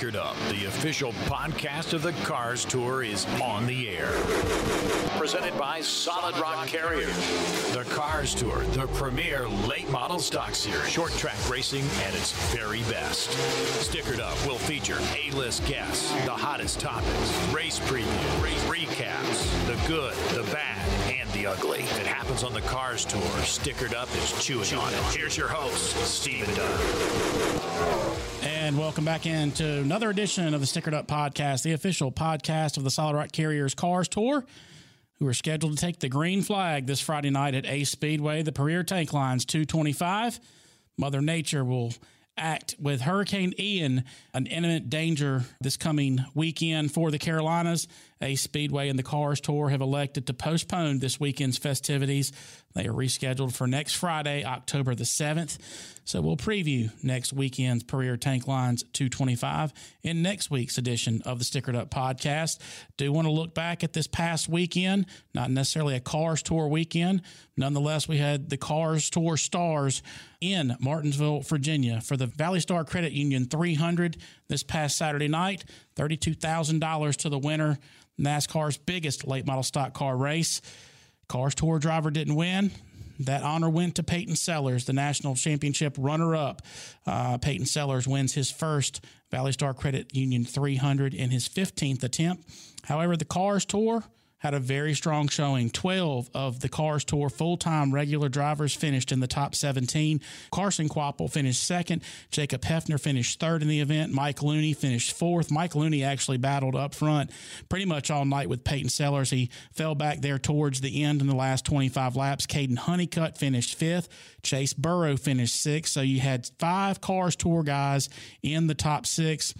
Up, the official podcast of the Cars Tour, is on the air. Presented by Solid Rock Carrier. The Cars Tour, the premier late model stock series. Short track racing at its very best. Stickered Up will feature A list guests, the hottest topics, race previews, race recaps, the good, the bad, the ugly. If it happens on the Cars Tour, Stickered Up is chewing on it. Here's your host, Stephen Dunn. And welcome back into another edition of the Stickered Up Podcast, the official podcast of the Solid Rock Carriers Cars Tour, who are scheduled to take the green flag this Friday night at Ace Speedway, the Premier Tank Lines 225. Mother Nature will act with Hurricane Ian an imminent danger this coming weekend for the Carolinas. Ace Speedway and the Cars Tour have elected to postpone this weekend's festivities. They are rescheduled for next Friday, October the 7th. So we'll preview next weekend's Premier Tank Lines 225 in next week's edition of the Stickered Up podcast. Do want to look back at this past weekend, not necessarily a Cars Tour weekend. Nonetheless, we had the Cars Tour stars in Martinsville, Virginia for the Valley Star Credit Union 300 this past Saturday night. $32,000 to the winner, NASCAR's biggest late model stock car race. Cars Tour driver didn't win. That honor went to Peyton Sellers, the national championship runner up. Uh, Peyton Sellers wins his first Valley Star Credit Union 300 in his 15th attempt. However, the Cars Tour had a very strong showing. 12 of the Cars Tour full time regular drivers finished in the top 17. Carson Kvapil finished second. Jacob Heafner finished third in the event. Mike Looney finished fourth. Mike Looney actually battled up front pretty much all night with Peyton Sellers. He fell back there towards the end in the last 25 laps. Kaden Honeycutt finished fifth. Chase Burrow finished sixth. So you had five Cars Tour guys in the top six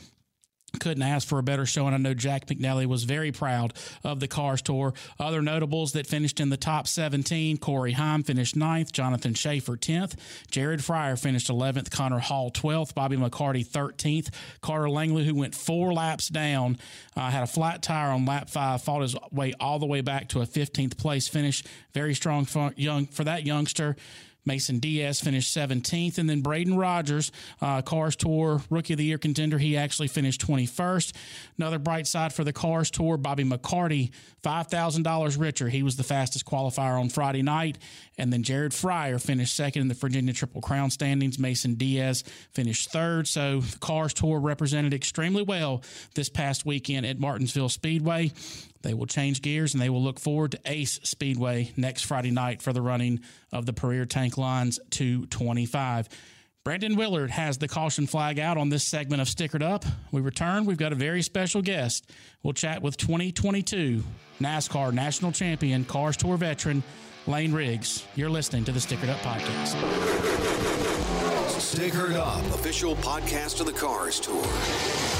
couldn't ask for a better show. And I know Jack McNelly was very proud of the Cars Tour. Other notables that finished in the top 17 Corey Heim finished 9th, Jonathan Schaefer 10th, Jared Fryar finished 11th, Connor Hall 12th, Bobby McCarty 13th, Carter Langley, who went four laps down, uh, had a flat tire on lap five, fought his way all the way back to a 15th place finish. Very strong for, young, for that youngster. Mason Diaz finished 17th. And then Braden Rogers, uh, Cars Tour Rookie of the Year contender, he actually finished 21st. Another bright side for the Cars Tour, Bobby McCarty, $5,000 richer. He was the fastest qualifier on Friday night. And then Jared Fryar finished second in the Virginia Triple Crown standings. Mason Diaz finished third. So the Cars Tour represented extremely well this past weekend at Martinsville Speedway. They will change gears and they will look forward to Ace Speedway next Friday night for the running of the Premier Tank Lines 225. Brandon Willard has the caution flag out on this segment of Stickered Up. We return. We've got a very special guest. We'll chat with 2022 NASCAR National Champion, Cars Tour veteran, Lane Riggs. You're listening to the Stickered Up Podcast. Stickered Up, official podcast of the Cars Tour.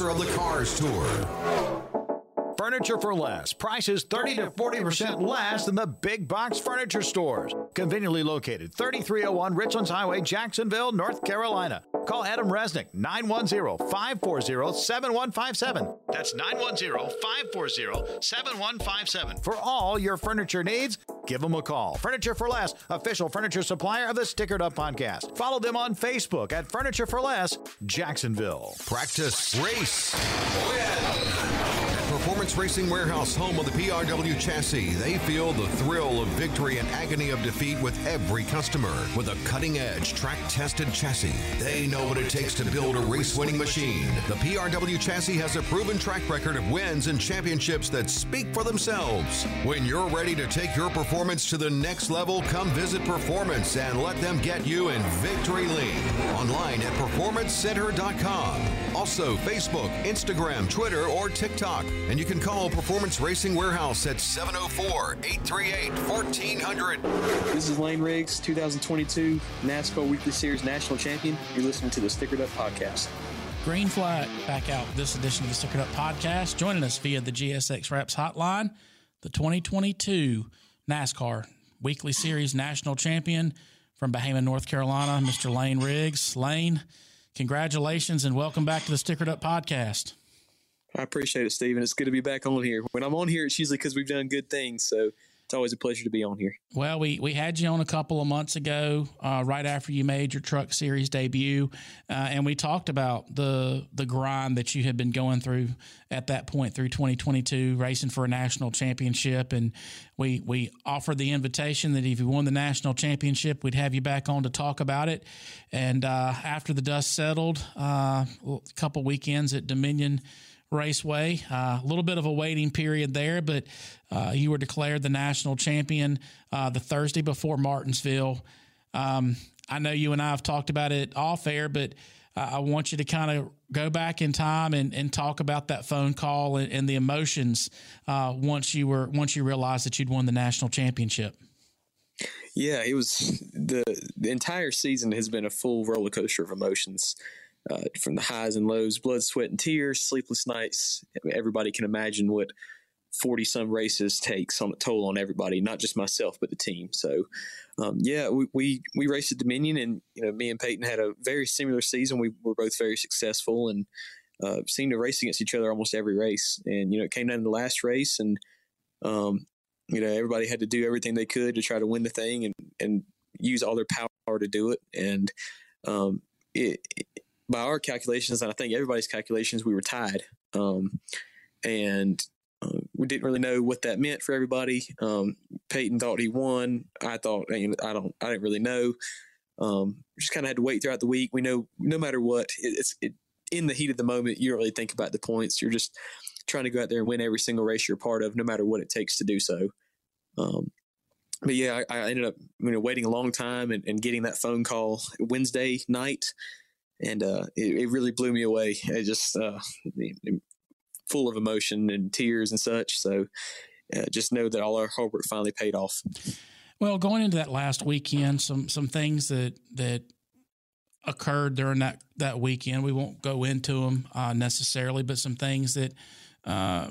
of the Cars Tour. Furniture for less. Prices 30 to 40% less than the big box furniture stores. Conveniently located 3301 Richlands Highway, Jacksonville, North Carolina. Call Adam Resnick 910-540-7157. That's 910-540-7157. For all your furniture needs, give them a call. Furniture for Less, official furniture supplier of the Stickered Up podcast. Follow them on Facebook at Furniture for Less, Jacksonville. Practice, race, win. Performance Racing Warehouse, home of the PRW chassis, they feel the thrill of victory and agony of defeat with every customer. With a cutting edge, track tested chassis, they know what it takes to build a race winning machine. The PRW chassis has a proven track record of wins and championships that speak for themselves. When you're ready to take your performance to the next level, come visit Performance and let them get you in victory lane. Online at performancecenter.com. Also, Facebook, Instagram, Twitter, or TikTok. And you can call Performance Racing Warehouse at 704 838 1400. This is Lane Riggs, 2022 NASCAR Weekly Series National Champion. You're listening to the Stickered Up Podcast. Green flag back out this edition of the Stickered Up Podcast. Joining us via the GSX Wraps Hotline, the 2022 NASCAR Weekly Series National Champion from Bahama, North Carolina, Mr. Lane Riggs. Lane, congratulations and welcome back to the Stickered Up Podcast. I appreciate it, Stephen. It's good to be back on here. When I'm on here, it's usually because we've done good things. So it's always a pleasure to be on here. Well, we we had you on a couple of months ago, uh, right after you made your Truck Series debut, uh, and we talked about the the grind that you had been going through at that point through 2022, racing for a national championship, and we we offered the invitation that if you won the national championship, we'd have you back on to talk about it. And uh, after the dust settled, uh, a couple weekends at Dominion. Raceway. Uh, a little bit of a waiting period there, but uh, you were declared the national champion uh, the Thursday before Martinsville. Um, I know you and I have talked about it off air, but I want you to kind of go back in time and, and talk about that phone call and, and the emotions uh, once you were once you realized that you'd won the national championship. Yeah, it was the the entire season has been a full roller coaster of emotions uh, from the highs and lows, blood, sweat, and tears, sleepless nights. Everybody can imagine what 40 some races takes on a toll on everybody, not just myself, but the team. So, um, yeah, we, we, we raced at Dominion and, you know, me and Peyton had a very similar season. We were both very successful and uh, seemed to race against each other almost every race. And, you know, it came down to the last race and, um, you know, everybody had to do everything they could to try to win the thing and, and use all their power to do it. And, um, it, it by our calculations, and I think everybody's calculations, we were tied. Um, and uh, we didn't really know what that meant for everybody. Um, Peyton thought he won. I thought, I don't, I didn't really know. Um, just kind of had to wait throughout the week. We know no matter what, it, it's it, in the heat of the moment. You don't really think about the points. You're just trying to go out there and win every single race you're part of, no matter what it takes to do so. Um, but yeah, I, I, ended up you know waiting a long time and, and getting that phone call Wednesday night and uh, it, it, really blew me away. It just uh, full of emotion and tears and such. So uh, just know that all our hard work finally paid off. Well, going into that last weekend, some some things that that occurred during that that weekend. We won't go into them uh, necessarily, but some things that uh,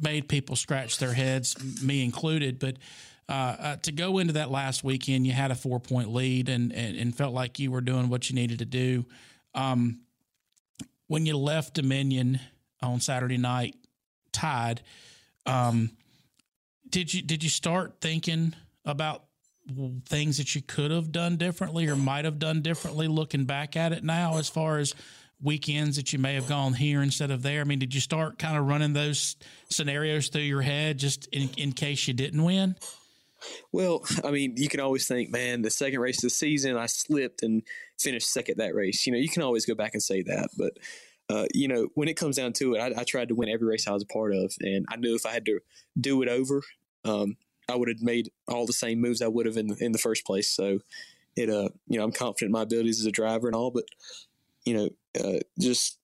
made people scratch their heads, me included. But uh, uh, to go into that last weekend, you had a four point lead and, and, and felt like you were doing what you needed to do. Um, when you left Dominion on Saturday night, tied, um, did you did you start thinking about things that you could have done differently or might have done differently looking back at it now as far as weekends that you may have gone here instead of there? I mean, did you start kind of running those scenarios through your head just in, in case you didn't win? Well, I mean, you can always think, man, the second race of the season, I slipped and finished second that race. You know, you can always go back and say that, but uh, you know, when it comes down to it, I, I, tried to win every race I was a part of, and I knew if I had to do it over, um, I would have made all the same moves I would have in the, in the first place. So, it, uh, you know, I'm confident in my abilities as a driver and all, but you know, uh, just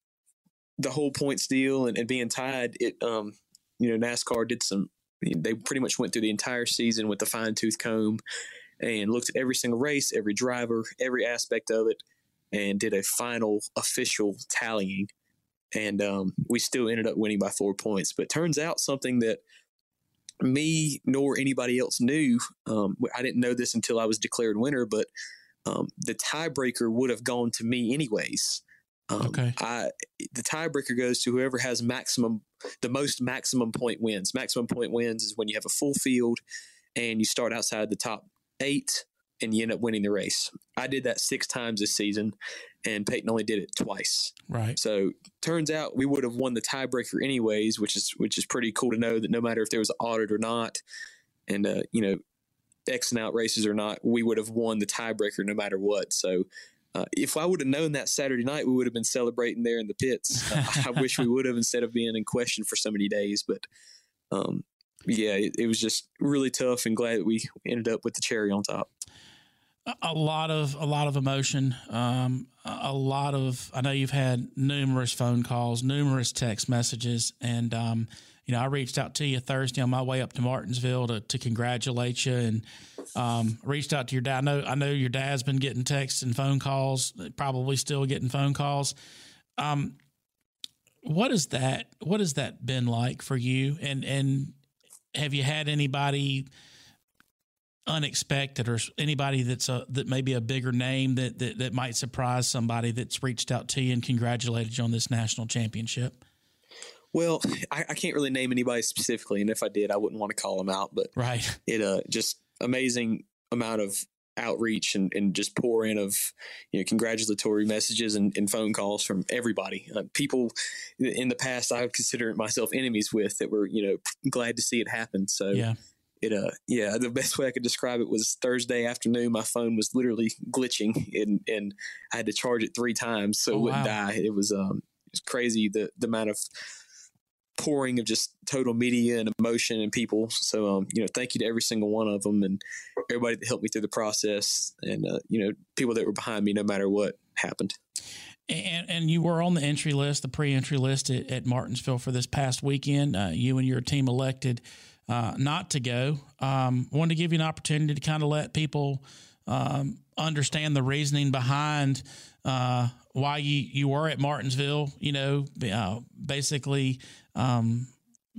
the whole points deal and, and being tied, it, um, you know, NASCAR did some they pretty much went through the entire season with a fine tooth comb and looked at every single race, every driver, every aspect of it, and did a final official tallying. And um, we still ended up winning by four points. But turns out something that me nor anybody else knew. Um, I didn't know this until I was declared winner, but um, the tiebreaker would have gone to me anyways. Um, okay. I, the tiebreaker goes to whoever has maximum, the most maximum point wins. Maximum point wins is when you have a full field and you start outside the top eight and you end up winning the race. I did that six times this season, and Peyton only did it twice. Right. So turns out we would have won the tiebreaker anyways, which is which is pretty cool to know that no matter if there was an audit or not, and uh, you know, X and out races or not, we would have won the tiebreaker no matter what. So. Uh, if I would have known that Saturday night, we would have been celebrating there in the pits. Uh, I wish we would have instead of being in question for so many days. But um, yeah, it, it was just really tough, and glad that we ended up with the cherry on top a lot of a lot of emotion um, a lot of i know you've had numerous phone calls numerous text messages and um, you know i reached out to you thursday on my way up to martinsville to, to congratulate you and um, reached out to your dad. I know i know your dad's been getting texts and phone calls probably still getting phone calls. Um, what is that what has that been like for you? And and have you had anybody unexpected or anybody that's a that may be a bigger name that, that that might surprise somebody that's reached out to you and congratulated you on this national championship? Well, I, I can't really name anybody specifically, and if I did, I wouldn't want to call them out. But right, it uh just amazing amount of outreach and, and just pour in of you know congratulatory messages and, and phone calls from everybody uh, people in the past i would consider myself enemies with that were you know glad to see it happen so yeah it uh yeah the best way i could describe it was thursday afternoon my phone was literally glitching and and i had to charge it three times so oh, it wouldn't wow. die it was um it was crazy the the amount of pouring of just total media and emotion and people so um you know thank you to every single one of them and everybody that helped me through the process and uh, you know people that were behind me no matter what happened and, and you were on the entry list, the pre-entry list at, at Martinsville for this past weekend. Uh, you and your team elected uh, not to go. Um, wanted to give you an opportunity to kind of let people um, understand the reasoning behind uh, why you, you were at Martinsville. You know, uh, basically um,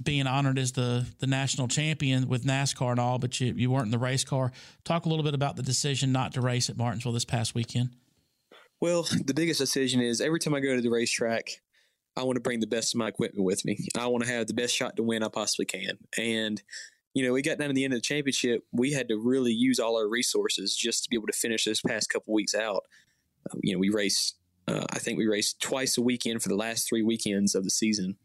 being honored as the the national champion with NASCAR and all, but you, you weren't in the race car. Talk a little bit about the decision not to race at Martinsville this past weekend. Well, the biggest decision is every time I go to the racetrack, I want to bring the best of my equipment with me. I want to have the best shot to win I possibly can. And, you know, we got down to the end of the championship. We had to really use all our resources just to be able to finish this past couple weeks out. Um, you know, we raced, uh, I think we raced twice a weekend for the last three weekends of the season.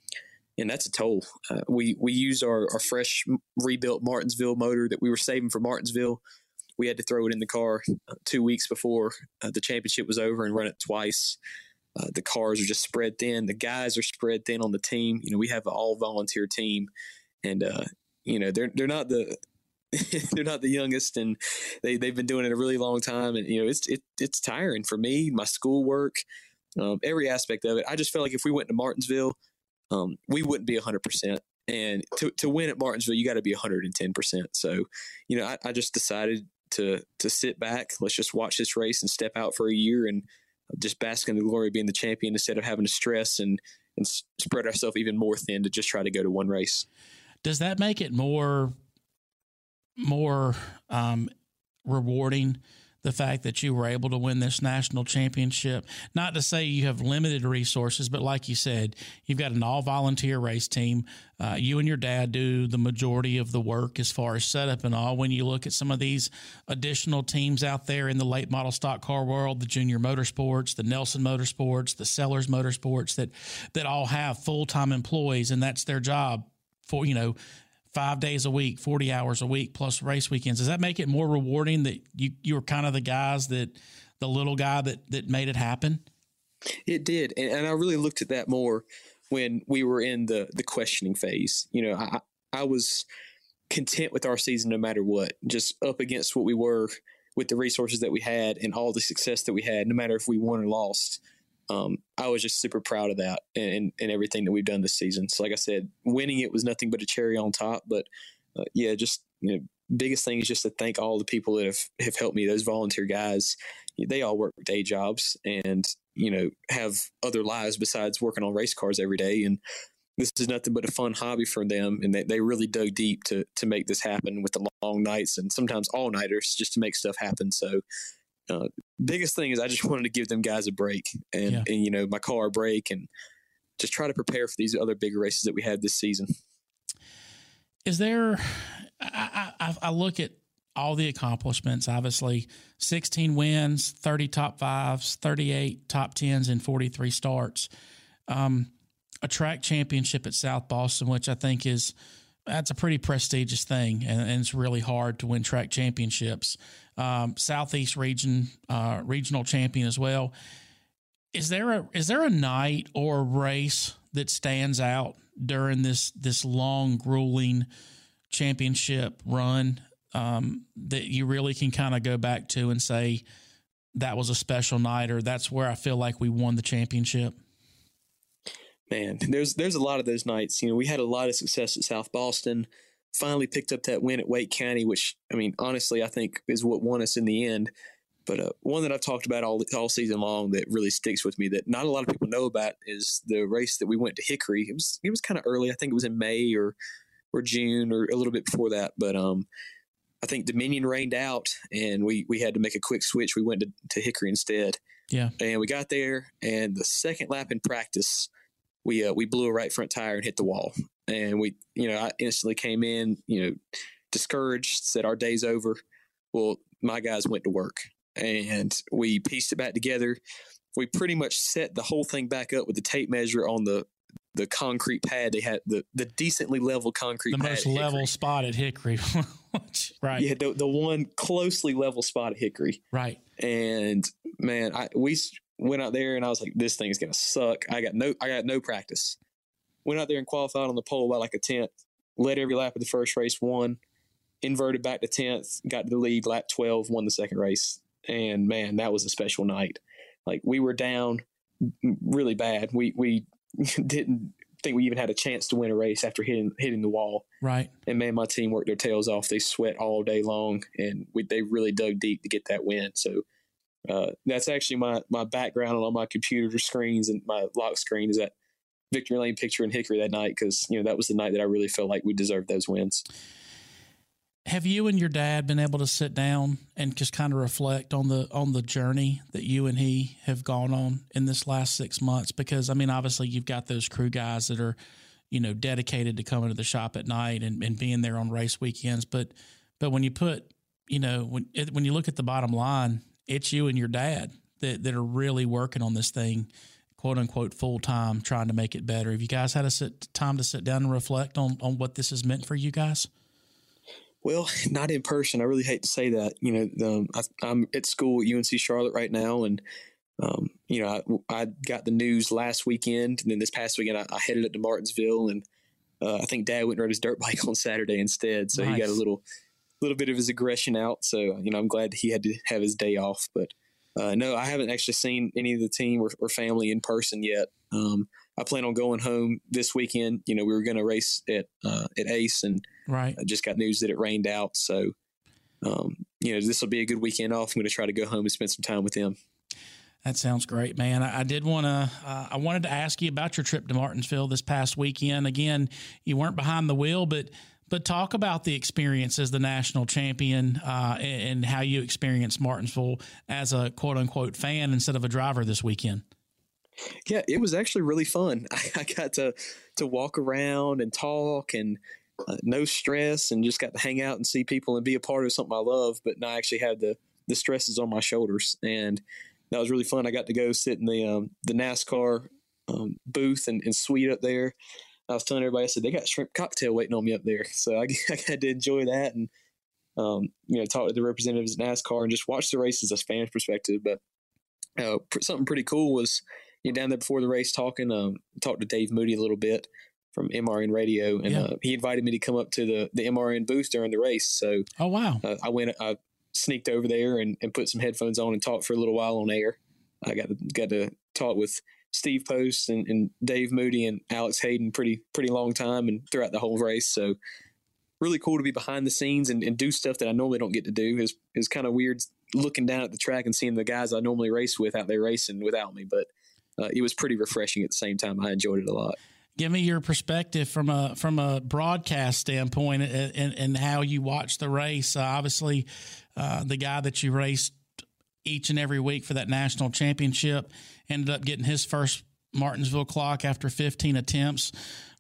And that's a toll. Uh, we we used our, our fresh rebuilt Martinsville motor that we were saving for Martinsville. We had to throw it in the car uh, two weeks before uh, the championship was over and run it twice. Uh, the cars are just spread thin. The guys are spread thin on the team. You know, we have an all volunteer team, and uh, you know they're they're not the they're not the youngest, and they they've been doing it a really long time. And you know, it's it, it's tiring for me, my schoolwork, um, every aspect of it. I just felt like if we went to Martinsville, um, we wouldn't be hundred percent. And to, to win at Martinsville, you got to be 110%. So, you know, I, I just decided to to sit back. Let's just watch this race and step out for a year and just bask in the glory of being the champion instead of having to stress and and spread ourselves even more thin to just try to go to one race. Does that make it more more um, rewarding the fact that you were able to win this national championship. Not to say you have limited resources, but like you said, you've got an all volunteer race team. Uh, you and your dad do the majority of the work as far as setup and all. When you look at some of these additional teams out there in the late model stock car world, the Junior Motorsports, the Nelson Motorsports, the Sellers Motorsports, that that all have full time employees, and that's their job for you know five days a week, 40 hours a week plus race weekends. Does that make it more rewarding that you, you were kind of the guys that the little guy that, that made it happen? It did. And, and I really looked at that more when we were in the, the questioning phase. You know, I, I was content with our season no matter what, just up against what we were with the resources that we had and all the success that we had, no matter if we won or lost um, I was just super proud of that and, and everything that we've done this season. So, like I said, winning it was nothing but a cherry on top. But uh, yeah, just you know, biggest thing is just to thank all the people that have have helped me. Those volunteer guys, they all work day jobs and you know have other lives besides working on race cars every day. And this is nothing but a fun hobby for them. And they, they really dug deep to to make this happen with the long nights and sometimes all nighters just to make stuff happen. So uh, biggest thing is I just wanted to give them guys a break and, yeah. and you know my car a break and just try to prepare for these other big races that we had this season. Is there? I, I, I look at all the accomplishments. Obviously, 16 wins, 30 top fives, 38 top tens, and 43 starts. Um, a track championship at South Boston, which I think is that's a pretty prestigious thing, and, and it's really hard to win track championships. Um, Southeast region uh, regional champion as well. Is there a is there a night or a race that stands out during this this long grueling championship run um, that you really can kind of go back to and say that was a special night or that's where I feel like we won the championship? Man, there's there's a lot of those nights. You know, we had a lot of success at South Boston. Finally picked up that win at Wake County, which I mean, honestly, I think is what won us in the end. But uh, one that I've talked about all all season long that really sticks with me that not a lot of people know about is the race that we went to Hickory. It was it was kind of early. I think it was in May or or June or a little bit before that. But um, I think Dominion rained out, and we we had to make a quick switch. We went to, to Hickory instead. Yeah, and we got there, and the second lap in practice, we uh, we blew a right front tire and hit the wall, and we you know I instantly came in you know discouraged, said our day's over. Well, my guys went to work, and we pieced it back together. We pretty much set the whole thing back up with the tape measure on the the concrete pad. They had the the decently level concrete. The most level spot at Hickory, right? Yeah, the the one closely level spot at Hickory, right? And man, I we went out there and I was like, this thing is gonna suck. I got no I got no practice. Went out there and qualified on the pole by like a tenth. Led every lap of the first race, won. Inverted back to tenth, got to the lead, lap twelve, won the second race. And man, that was a special night. Like we were down really bad. We we didn't think we even had a chance to win a race after hitting hitting the wall. Right. And man, my team worked their tails off. They sweat all day long, and we, they really dug deep to get that win. So uh, that's actually my my background on all my computer screens and my lock screen is that Victory Lane picture in Hickory that night because you know that was the night that I really felt like we deserved those wins. Have you and your dad been able to sit down and just kind of reflect on the on the journey that you and he have gone on in this last six months? Because i mean obviously you've got those crew guys that are you know dedicated to coming to the shop at night and, and being there on race weekends but but when you put you know when when you look at the bottom line it's you and your dad that, that are really working on this thing quote unquote full time trying to make it better have you guys had a sit, time to sit down and reflect on on what this has meant for you guys well, not in person. I really hate to say that. You know, um, I, am at school at UNC Charlotte right now, and um, you know, I, I, got the news last weekend, and then this past weekend I, I headed up to Martinsville, and uh, I think Dad went and rode his dirt bike on Saturday instead, so nice. he got a little little bit of his aggression out. So you know, I'm glad he had to have his day off. But uh, no, I haven't actually seen any of the team or, or family in person yet. Um, I plan on going home this weekend. You know, we were going to race at uh, at Ace, and right, I just got news that it rained out. So, um, you know, this will be a good weekend off. I'm going to try to go home and spend some time with them. That sounds great, man. I, I did want to. Uh, I wanted to ask you about your trip to Martinsville this past weekend. Again, you weren't behind the wheel, but but talk about the experience as the national champion uh, and, and how you experienced Martinsville as a quote unquote fan instead of a driver this weekend. Yeah, it was actually really fun. I, I got to to walk around and talk and uh, no stress and just got to hang out and see people and be a part of something I love, but not actually had the the stresses on my shoulders. And that was really fun. I got to go sit in the um, the NASCAR um, booth and, and suite up there. I was telling everybody, I said they got shrimp cocktail waiting on me up there, so I, I got to enjoy that and um, you know talk to the representatives at NASCAR and just watch the races as fans' perspective. But uh, something pretty cool was you know, down there before the race talking. Um, talked to Dave Moody a little bit from MRN Radio, and yeah. uh, he invited me to come up to the the MRN booth during the race. So, oh wow, uh, I went, I sneaked over there and, and put some headphones on and talked for a little while on air. I got to, got to talk with Steve Post and, and Dave Moody and Alex Hayden pretty pretty long time and throughout the whole race. So really cool to be behind the scenes and, and do stuff that I normally don't get to do. Is is kind of weird looking down at the track and seeing the guys I normally race with out there racing without me, but uh, it was pretty refreshing at the same time. I enjoyed it a lot. Give me your perspective from a from a broadcast standpoint and, and how you watch the race. Uh, obviously, uh, the guy that you raced each and every week for that national championship ended up getting his first Martinsville clock after 15 attempts.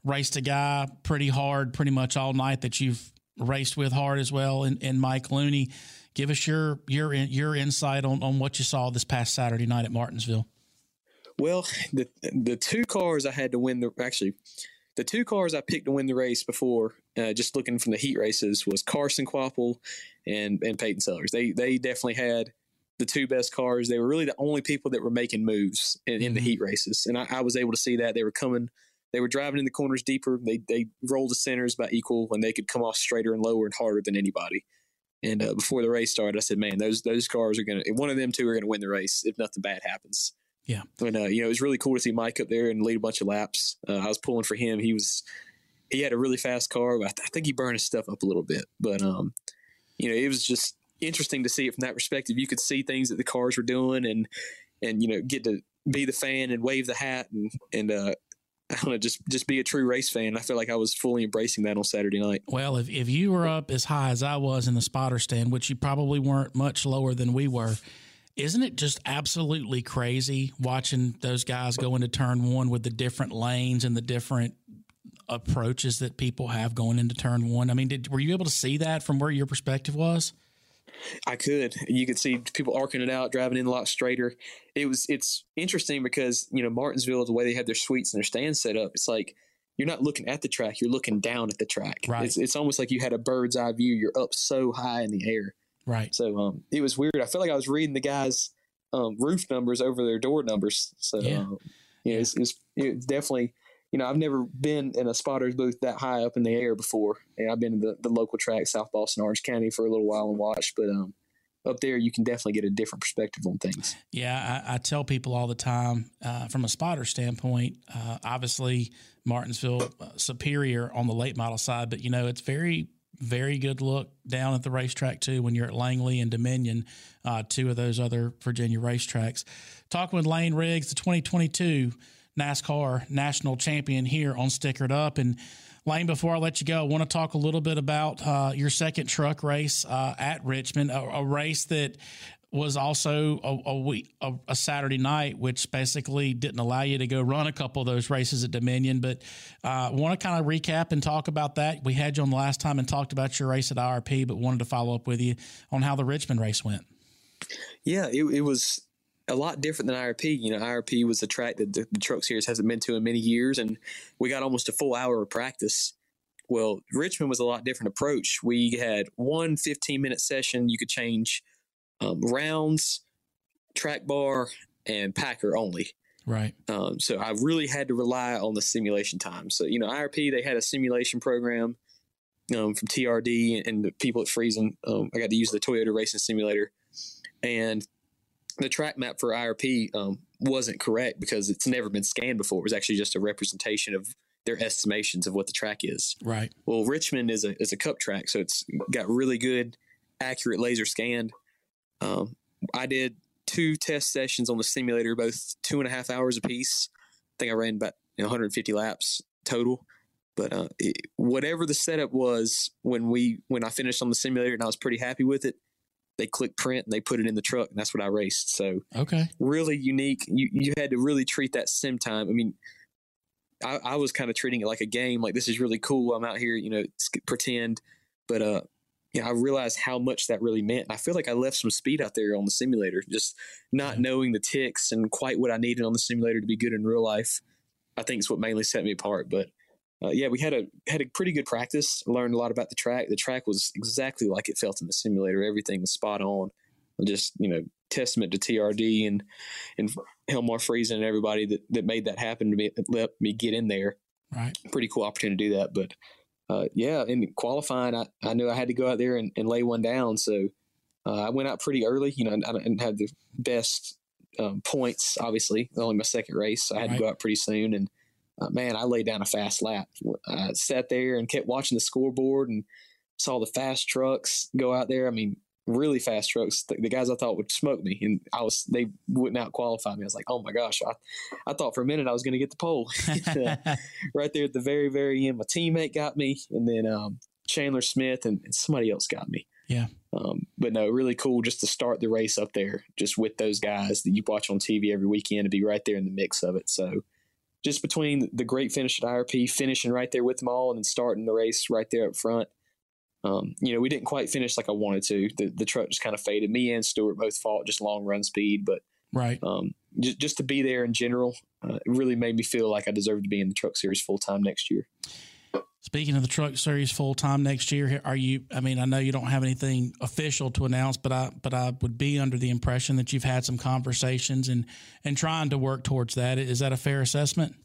Raced a guy pretty hard, pretty much all night that you've raced with hard as well, and, and Mike Looney. Give us your your your insight on, on what you saw this past Saturday night at Martinsville. Well, the the two cars I had to win the actually the two cars I picked to win the race before, uh, just looking from the heat races, was Carson Kvapil and and Peyton Sellers. They they definitely had the two best cars. They were really the only people that were making moves in, in mm-hmm. the heat races, and I, I, was able to see that they were coming. They were driving in the corners deeper. They they rolled the centers about equal, and they could come off straighter and lower and harder than anybody. And uh, before the race started, I said, "Man, those those cars are going to. One of them two are going to win the race if nothing bad happens." Yeah, and uh, you know it was really cool to see Mike up there and lead a bunch of laps. Uh, I was pulling for him. He was he had a really fast car. I, th- I, think he burned his stuff up a little bit, but um, you know it was just interesting to see it from that perspective. You could see things that the cars were doing, and and you know get to be the fan and wave the hat and and uh, I don't know, just just be a true race fan. I feel like I was fully embracing that on Saturday night. Well, if if you were up as high as I was in the spotter stand, which you probably weren't much lower than we were, isn't it just absolutely crazy watching those guys go into turn one with the different lanes and the different approaches that people have going into turn one? I mean, did were you able to see that from where your perspective was? I could. You could see people arcing it out, driving in a lot straighter. It was. It's interesting because you know Martinsville, the way they have their suites and their stands set up, it's like you're not looking at the track; you're looking down at the track. Right. It's, it's almost like you had a bird's eye view. You're up so high in the air. Right. So um, it was weird. I felt like I was reading the guys' um, roof numbers over their door numbers. So yeah, um, you know, it's, it's, it's definitely you know, I've never been in a spotter's booth that high up in the air before. And I've been in the, the local track, South Boston, Orange County, for a little while and watched, but um, up there you can definitely get a different perspective on things. Yeah, I, I tell people all the time uh, from a spotter standpoint. Uh, obviously, Martinsville uh, superior on the late model side, but you know it's very very good look down at the racetrack too when you're at Langley and Dominion, uh, two of those other Virginia racetracks. Talking with Lane Riggs, the 2022 NASCAR national champion here on Stickered Up. And Lane, before I let you go, I want to talk a little bit about uh, your second truck race uh, at Richmond, a, a, race that was also a, a week, a, a, Saturday night, which basically didn't allow you to go run a couple of those races at Dominion. But I uh, want to kind of recap and talk about that. We had you on the last time and talked about your race at IRP, but wanted to follow up with you on how the Richmond race went. Yeah, it, it was a lot different than IRP. You know, IRP was a track that the, the Truck Series hasn't been to in many years, and we got almost a full hour of practice. Well, Richmond was a lot different approach. We had one 15 minute session. You could change um, rounds, track bar, and packer only. Right. Um, so I really had to rely on the simulation time. So, you know, IRP, they had a simulation program um, from TRD and the people at Friesen. Um, I got to use the Toyota Racing Simulator. And the track map for IRP um, wasn't correct because it's never been scanned before. It was actually just a representation of their estimations of what the track is. Right. Well, Richmond is a is a cup track, so it's got really good, accurate laser scanned. Um, I did two test sessions on the simulator, both two and a half hours apiece. I think I ran about you know, 150 laps total. But uh, it, whatever the setup was when we when I finished on the simulator, and I was pretty happy with it they click print and they put it in the truck and that's what I raced. So okay, really unique. You you had to really treat that sim time. I mean, I, I was kind of treating it like a game. Like this is really cool. I'm out here, you know, pretend. But uh, you know, I realized how much that really meant. I feel like I left some speed out there on the simulator, just not yeah. knowing the ticks and quite what I needed on the simulator to be good in real life. I think it's what mainly set me apart. But uh, yeah, we had a had a pretty good practice. Learned a lot about the track. The track was exactly like it felt in the simulator. Everything was spot on. Just you know, testament to TRD and and Halmar Friesen and everybody that that made that happen to me. Let me get in there. Right. Pretty cool opportunity to do that. But uh, yeah, in qualifying, I, I knew I had to go out there and, and lay one down. So uh, I went out pretty early. You know, I didn't have the best um, points. Obviously, only my second race, so I had right. to go out pretty soon and uh, man, I laid down a fast lap. I sat there and kept watching the scoreboard and saw the fast trucks go out there. I mean, really fast trucks. The, the, guys I thought would smoke me, and I was they wouldn't out qualify me. I was like, oh my gosh, I, I thought for a minute I was going to get the pole. right there at the very very end, my teammate got me, and then um, Chandler Smith and, and, somebody else got me. Yeah. Um, but no, really cool just to start the race up there, just with those guys that you watch on TV every weekend to be right there in the mix of it. So just between the great finish at IRP, finishing right there with them all, and then starting the race right there up front. um, you know, we didn't quite finish like I wanted to. The, the truck just kind of faded. Me and Stewart both fought just long run speed, but right. Um, just, just to be there in general, uh, it really made me feel like I deserved to be in the truck series full time next year. Speaking of the truck series full time next year, are you? I mean, I know you don't have anything official to announce, but I but I would be under the impression that you've had some conversations and and trying to work towards that. Is that a fair assessment?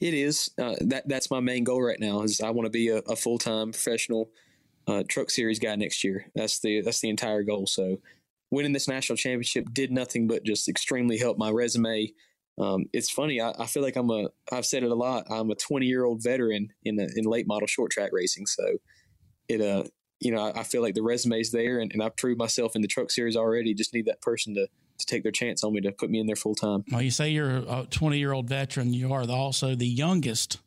It is. Uh, that that's my main goal right now. Is I want to be a, a full time professional uh, truck series guy next year. That's the that's the entire goal. So winning this national championship did nothing but just extremely help my resume. Um, it's funny. I, I, feel like I'm a. I've said it a lot. I'm a 20 year old veteran in the, in late model short track racing. So it uh you know I, I feel like the resume's there and, and I've proved myself in the truck series already. Just need that person to to take their chance on me to put me in there full time. Well, you say you're a 20 year old veteran. You are also the youngest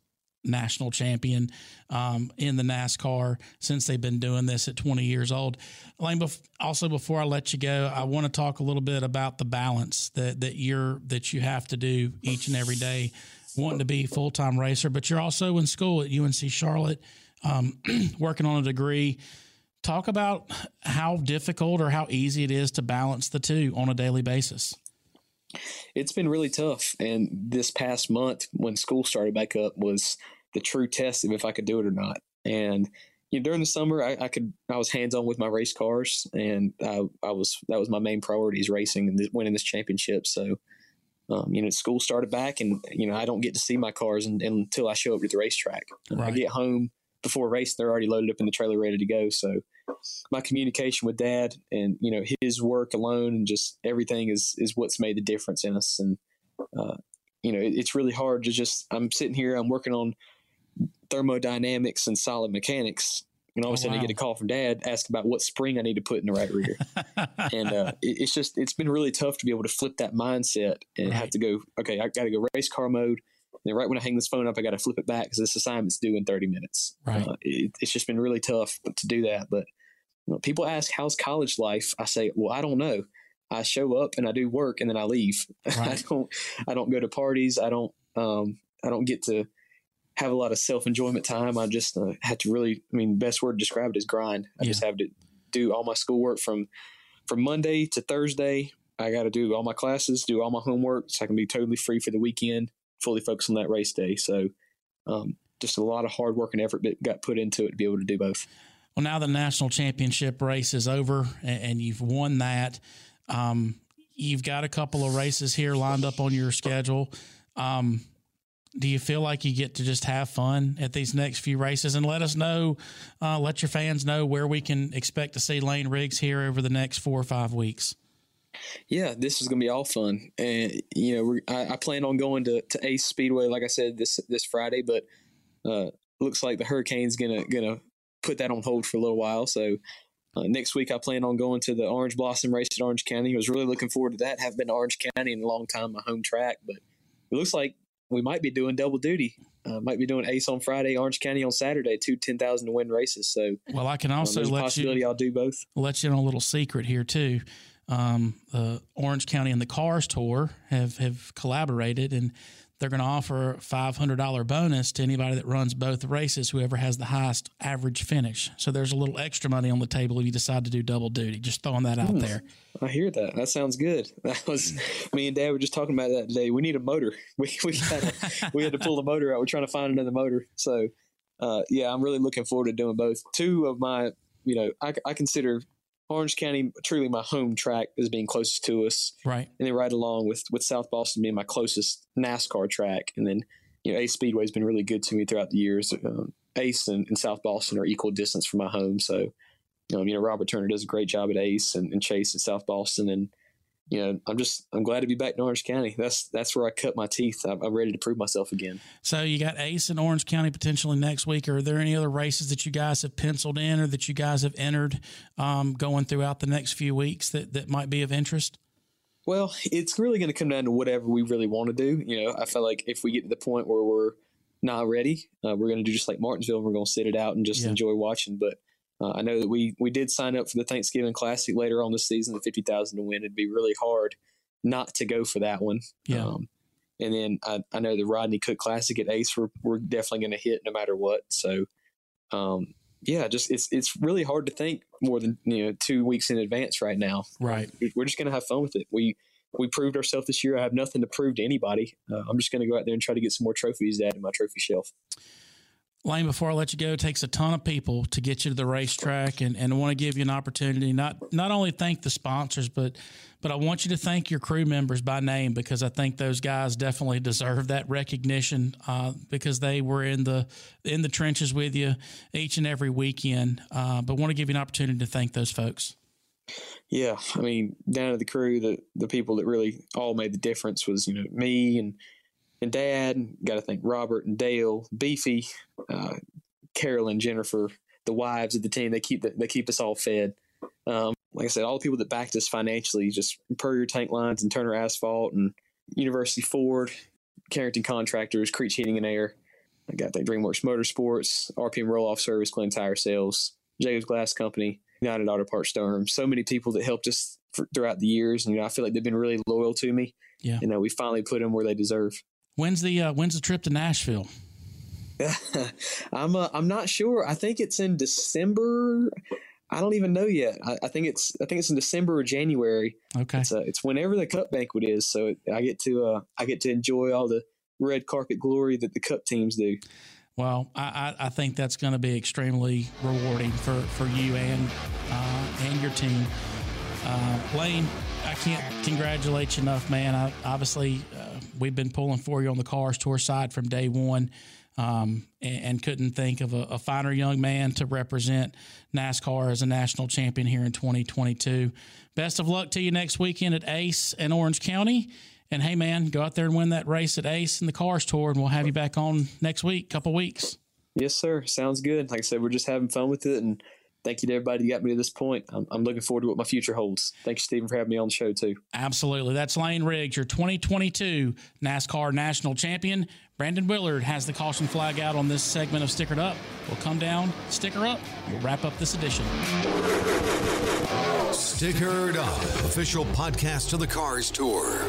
national champion um, in the NASCAR since they've been doing this at 20 years old. Lane, also before I let you go, I want to talk a little bit about the balance that that you're that you have to do each and every day, wanting to be full time racer, but you're also in school at UNC Charlotte, um, working on a degree. Talk about how difficult or how easy it is to balance the two on a daily basis. It's been really tough, and this past month when school started back up was the true test of if I could do it or not. And you know, during the summer, I, I could I was hands on with my race cars, and I, I was that was my main priority is racing and winning this championship. So, um, you know, school started back, and you know I don't get to see my cars and, until I show up to the racetrack. Right. I get home before race; they're already loaded up in the trailer, ready to go. So, my communication with Dad and you know his work alone and just everything is is what's made the difference in us. And uh, you know, it, it's really hard to just I'm sitting here, I'm working on thermodynamics and solid mechanics. And all of a oh, sudden, wow. I get a call from dad asking about what spring I need to put in the right rear. and uh, it, it's just, it's been really tough to be able to flip that mindset and right. have to go, okay, I got to go race car mode. And then right when I hang this phone up, I got to flip it back because this assignment's due in 30 minutes. Right. Uh, it, it's just been really tough to do that. But you know, people ask, how's college life? I say, well, I don't know. I show up and I do work and then I leave. Right. I don't, I don't go to parties. I don't, um, I don't get to have a lot of self enjoyment time. I just uh, had to really, I mean, best word to describe it is grind. I yeah. just have to do all my schoolwork from from Monday to Thursday. I got to do all my classes, do all my homework, so I can be totally free for the weekend, fully focused on that race day. So, um, just a lot of hard work and effort that got put into it to be able to do both. Well, now the national championship race is over, and, and you've won that. Um, you've got a couple of races here lined up on your schedule. Um, do you feel like you get to just have fun at these next few races? And let us know uh, let your fans know where we can expect to see lane riggs here over the next four or five weeks. Yeah this is going to be all fun. And you know I, I, plan on going to, to ace speedway like i said this this friday but uh, looks like the hurricane's gonna gonna put that on hold for a little while. So uh, next week i plan on going to the orange blossom race at orange county. I was really looking forward to that. Have been to orange county in a long time my home track but it looks like we might be doing double duty. Uh, might be doing Ace on Friday, Orange County on Saturday, two 10,000 to win races. So, well, I can also um, let possibility you, I'll do both. Let you know a little secret here too. Um, the Orange County and the Cars Tour have have collaborated, and they're going to offer a $500 bonus to anybody that runs both races, whoever has the highest average finish. So there's a little extra money on the table if you decide to do double duty. Just throwing that out hmm. there. I hear that. That sounds good. That was me and Dad were just talking about that today. We need a motor. We we had we had to pull the motor out. We're trying to find another motor. So uh, yeah, I'm really looking forward to doing both. Two of my, you know, I, I consider Orange County truly my home track is being closest to us. Right. And then right along with with South Boston being my closest NASCAR track. And then, you know, Ace Speedway has been really good to me throughout the years. Um, Ace and, and, South Boston are equal distance from my home. So, um, you know, Robert Turner does a great job at Ace and, and Chase at South Boston. And, you know, I'm just I'm glad to be back in Orange County. That's that's where I cut my teeth. I'm, I'm, ready to prove myself again. So you got Ace in Orange County potentially next week. Are there any other races that you guys have penciled in or that you guys have entered um, going throughout the next few weeks that that might be of interest? Well, it's really going to come down to whatever we really want to do. You know, I feel like if we get to the point where we're not ready, uh, we're going to do just like Martinsville. We're going to sit it out and just yeah. enjoy watching. But uh, I know that we we did sign up for the Thanksgiving Classic later on this season, the fifty thousand to win. It'd be really hard not to go for that one. Yeah. Um, and then I, I know the Rodney Cook Classic at Ace we're, we're definitely going to hit no matter what. So, um, yeah, just it's it's really hard to think more than you know two weeks in advance right now. Right. We're just gonna have fun with it. We we proved ourselves this year. I have nothing to prove to anybody. Uh, I'm just gonna go out there and try to get some more trophies to add to my trophy shelf. Lane, before I let you go, it takes a ton of people to get you to the racetrack, and, and I want to give you an opportunity not not only thank the sponsors, but but I want you to thank your crew members by name because I think those guys definitely deserve that recognition uh, because they were in the in the trenches with you each and every weekend. Uh, but want to give you an opportunity to thank those folks. Yeah, I mean, down to the crew, the the people that really all made the difference was you know me and and Dad. Got to thank Robert and Dale, Beefy, uh, Carolyn, Jennifer, the wives of the team. They keep the, they keep us all fed. Um, like I said, all the people that backed us financially, just Puryear Tank Lines and Turner Asphalt and University Ford, Carrington Contractors, Creech Heating and Air. I got that DreamWorks Motorsports, RPM Roll Off Service, Glen Tire Sales, Jacobs Glass Company, United Auto Parts Durham. So many people that helped us for, throughout the years, and you know, I feel like they've been really loyal to me. Yeah, you know, we finally put them where they deserve. When's the uh, when's the trip to Nashville? I'm uh, I'm not sure. I think it's in December. I don't even know yet. I, I, think it's I think it's in December or January. Okay. It's, uh, it's whenever the cup banquet is, so I get to uh, I get to enjoy all the red carpet glory that the cup teams do. Well, I, I think that's going to be extremely rewarding for, for you and uh, and your team. Uh, Lane, I can't congratulate you enough, man. I, obviously, uh, we've been pulling for you on the Cars Tour side from day one um, and, and, couldn't think of a, a, finer young man to represent NASCAR as a national champion here in 2022. Best of luck to you next weekend at Ace in Orange County. And hey, man, go out there and win that race at Ace in the Cars Tour, and we'll have you back on next week, couple weeks. Yes, sir. Sounds good. Like I said, we're just having fun with it, and thank you to everybody who got me to this point. I'm, I'm, looking forward to what my future holds. Thank you, Stephen, for having me on the show, too. Absolutely. That's Lane Riggs, your 2022 NASCAR National Champion. Brandon Willard has the caution flag out on this segment of Stickered Up. We'll come down, sticker up, we'll wrap up this edition. Stickered Up, official podcast of the Cars Tour.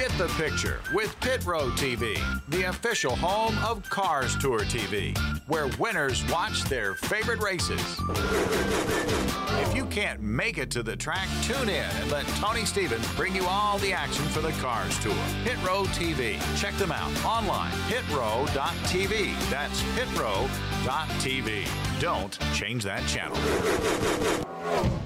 Get the picture with Pit Road TV, the official home of Cars Tour TV, where winners watch their favorite races. If you can't make it to the track, tune in and let Tony Stevens bring you all the action for the Cars Tour. Pit Road TV. Check them out online, pitroad.tv. That's pitroad.tv. Don't change that channel.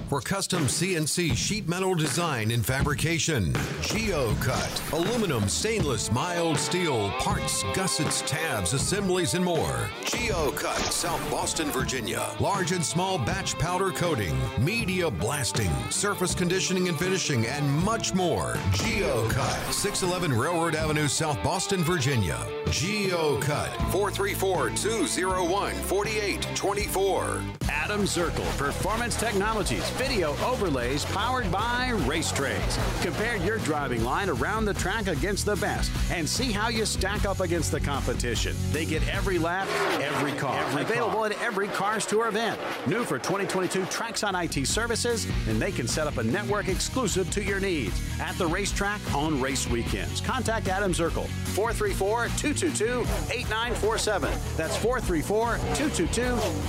For custom CNC sheet metal design and fabrication, GeoCut, aluminum, stainless, mild steel, parts, gussets, tabs, assemblies, and more. GeoCut, South Boston, Virginia. Large and small batch powder coating, media blasting, surface conditioning and finishing, and much more. GeoCut, 611 Railroad Avenue, South Boston, Virginia. GeoCut, 434 201 4824. Adam Zirkle, Performance Technologies, video overlays powered by Racetrays. Compare your driving line around the track against the best and see how you stack up against the competition. They get every lap, every car. Every Available car. at every Cars Tour event. New for 2022 Traxon IT services, and they can set up a network exclusive to your needs at the racetrack on race weekends. Contact Adam Zirkle, 434 222 8947. That's 434 222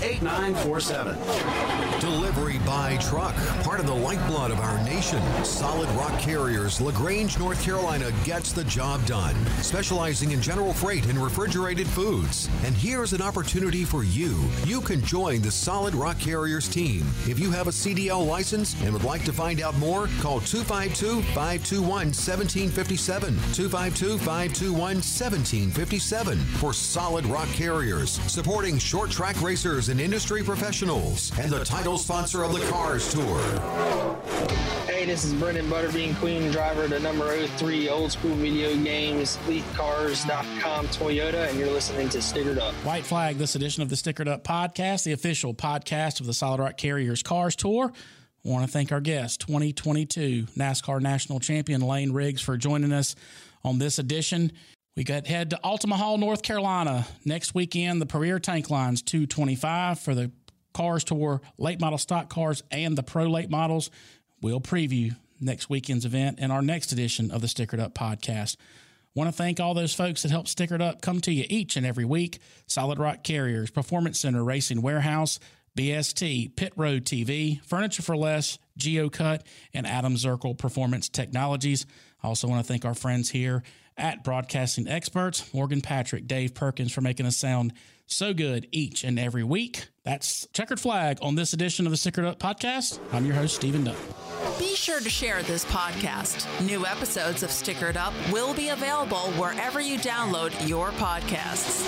8947. Delivery by truck, part of the lifeblood of our nation. Solid Rock Carriers, LaGrange, North Carolina gets the job done, specializing in general freight and refrigerated foods. And here's an opportunity for you. You can join the Solid Rock Carriers team. If you have a CDL license and would like to find out more, call 252 521 1757. 252 521 1757 for Solid Rock Carriers, supporting short track racers and industry professionals, and the title sponsor of the Cars Tour. Hey, this is Brenden Butterbean, Queen driver to number 03 Old School Video Games, LeafCars.com Toyota, and you're listening to Stickered Up. White Flag, this edition of the Stickered Up podcast, the official podcast of the Solid Rock Carriers Cars Tour. I want to thank our guest, 2022 NASCAR National Champion Lane Riggs, for joining us on this edition. We got head to Altamahaw, North Carolina next weekend. The Puryear Tank Lines 225 for the Cars Tour late model stock cars and the pro late models. We'll preview next weekend's event in our next edition of the Stickered Up podcast. Want to thank all those folks that help Stickered Up come to you each and every week Solid Rock Carriers, Performance Center Racing Warehouse, BST, Pit Road TV, Furniture for Less, GeoCut, and Adam Zirkle Performance Technologies. I also want to thank our friends here at Broadcasting Experts, Morgan Patrick, Dave Perkins, for making us sound so good each and every week. That's Checkered Flag on this edition of the Stickered Up Podcast. I'm your host, Stephen Dunn. Be sure to share this podcast. New episodes of Stickered Up will be available wherever you download your podcasts.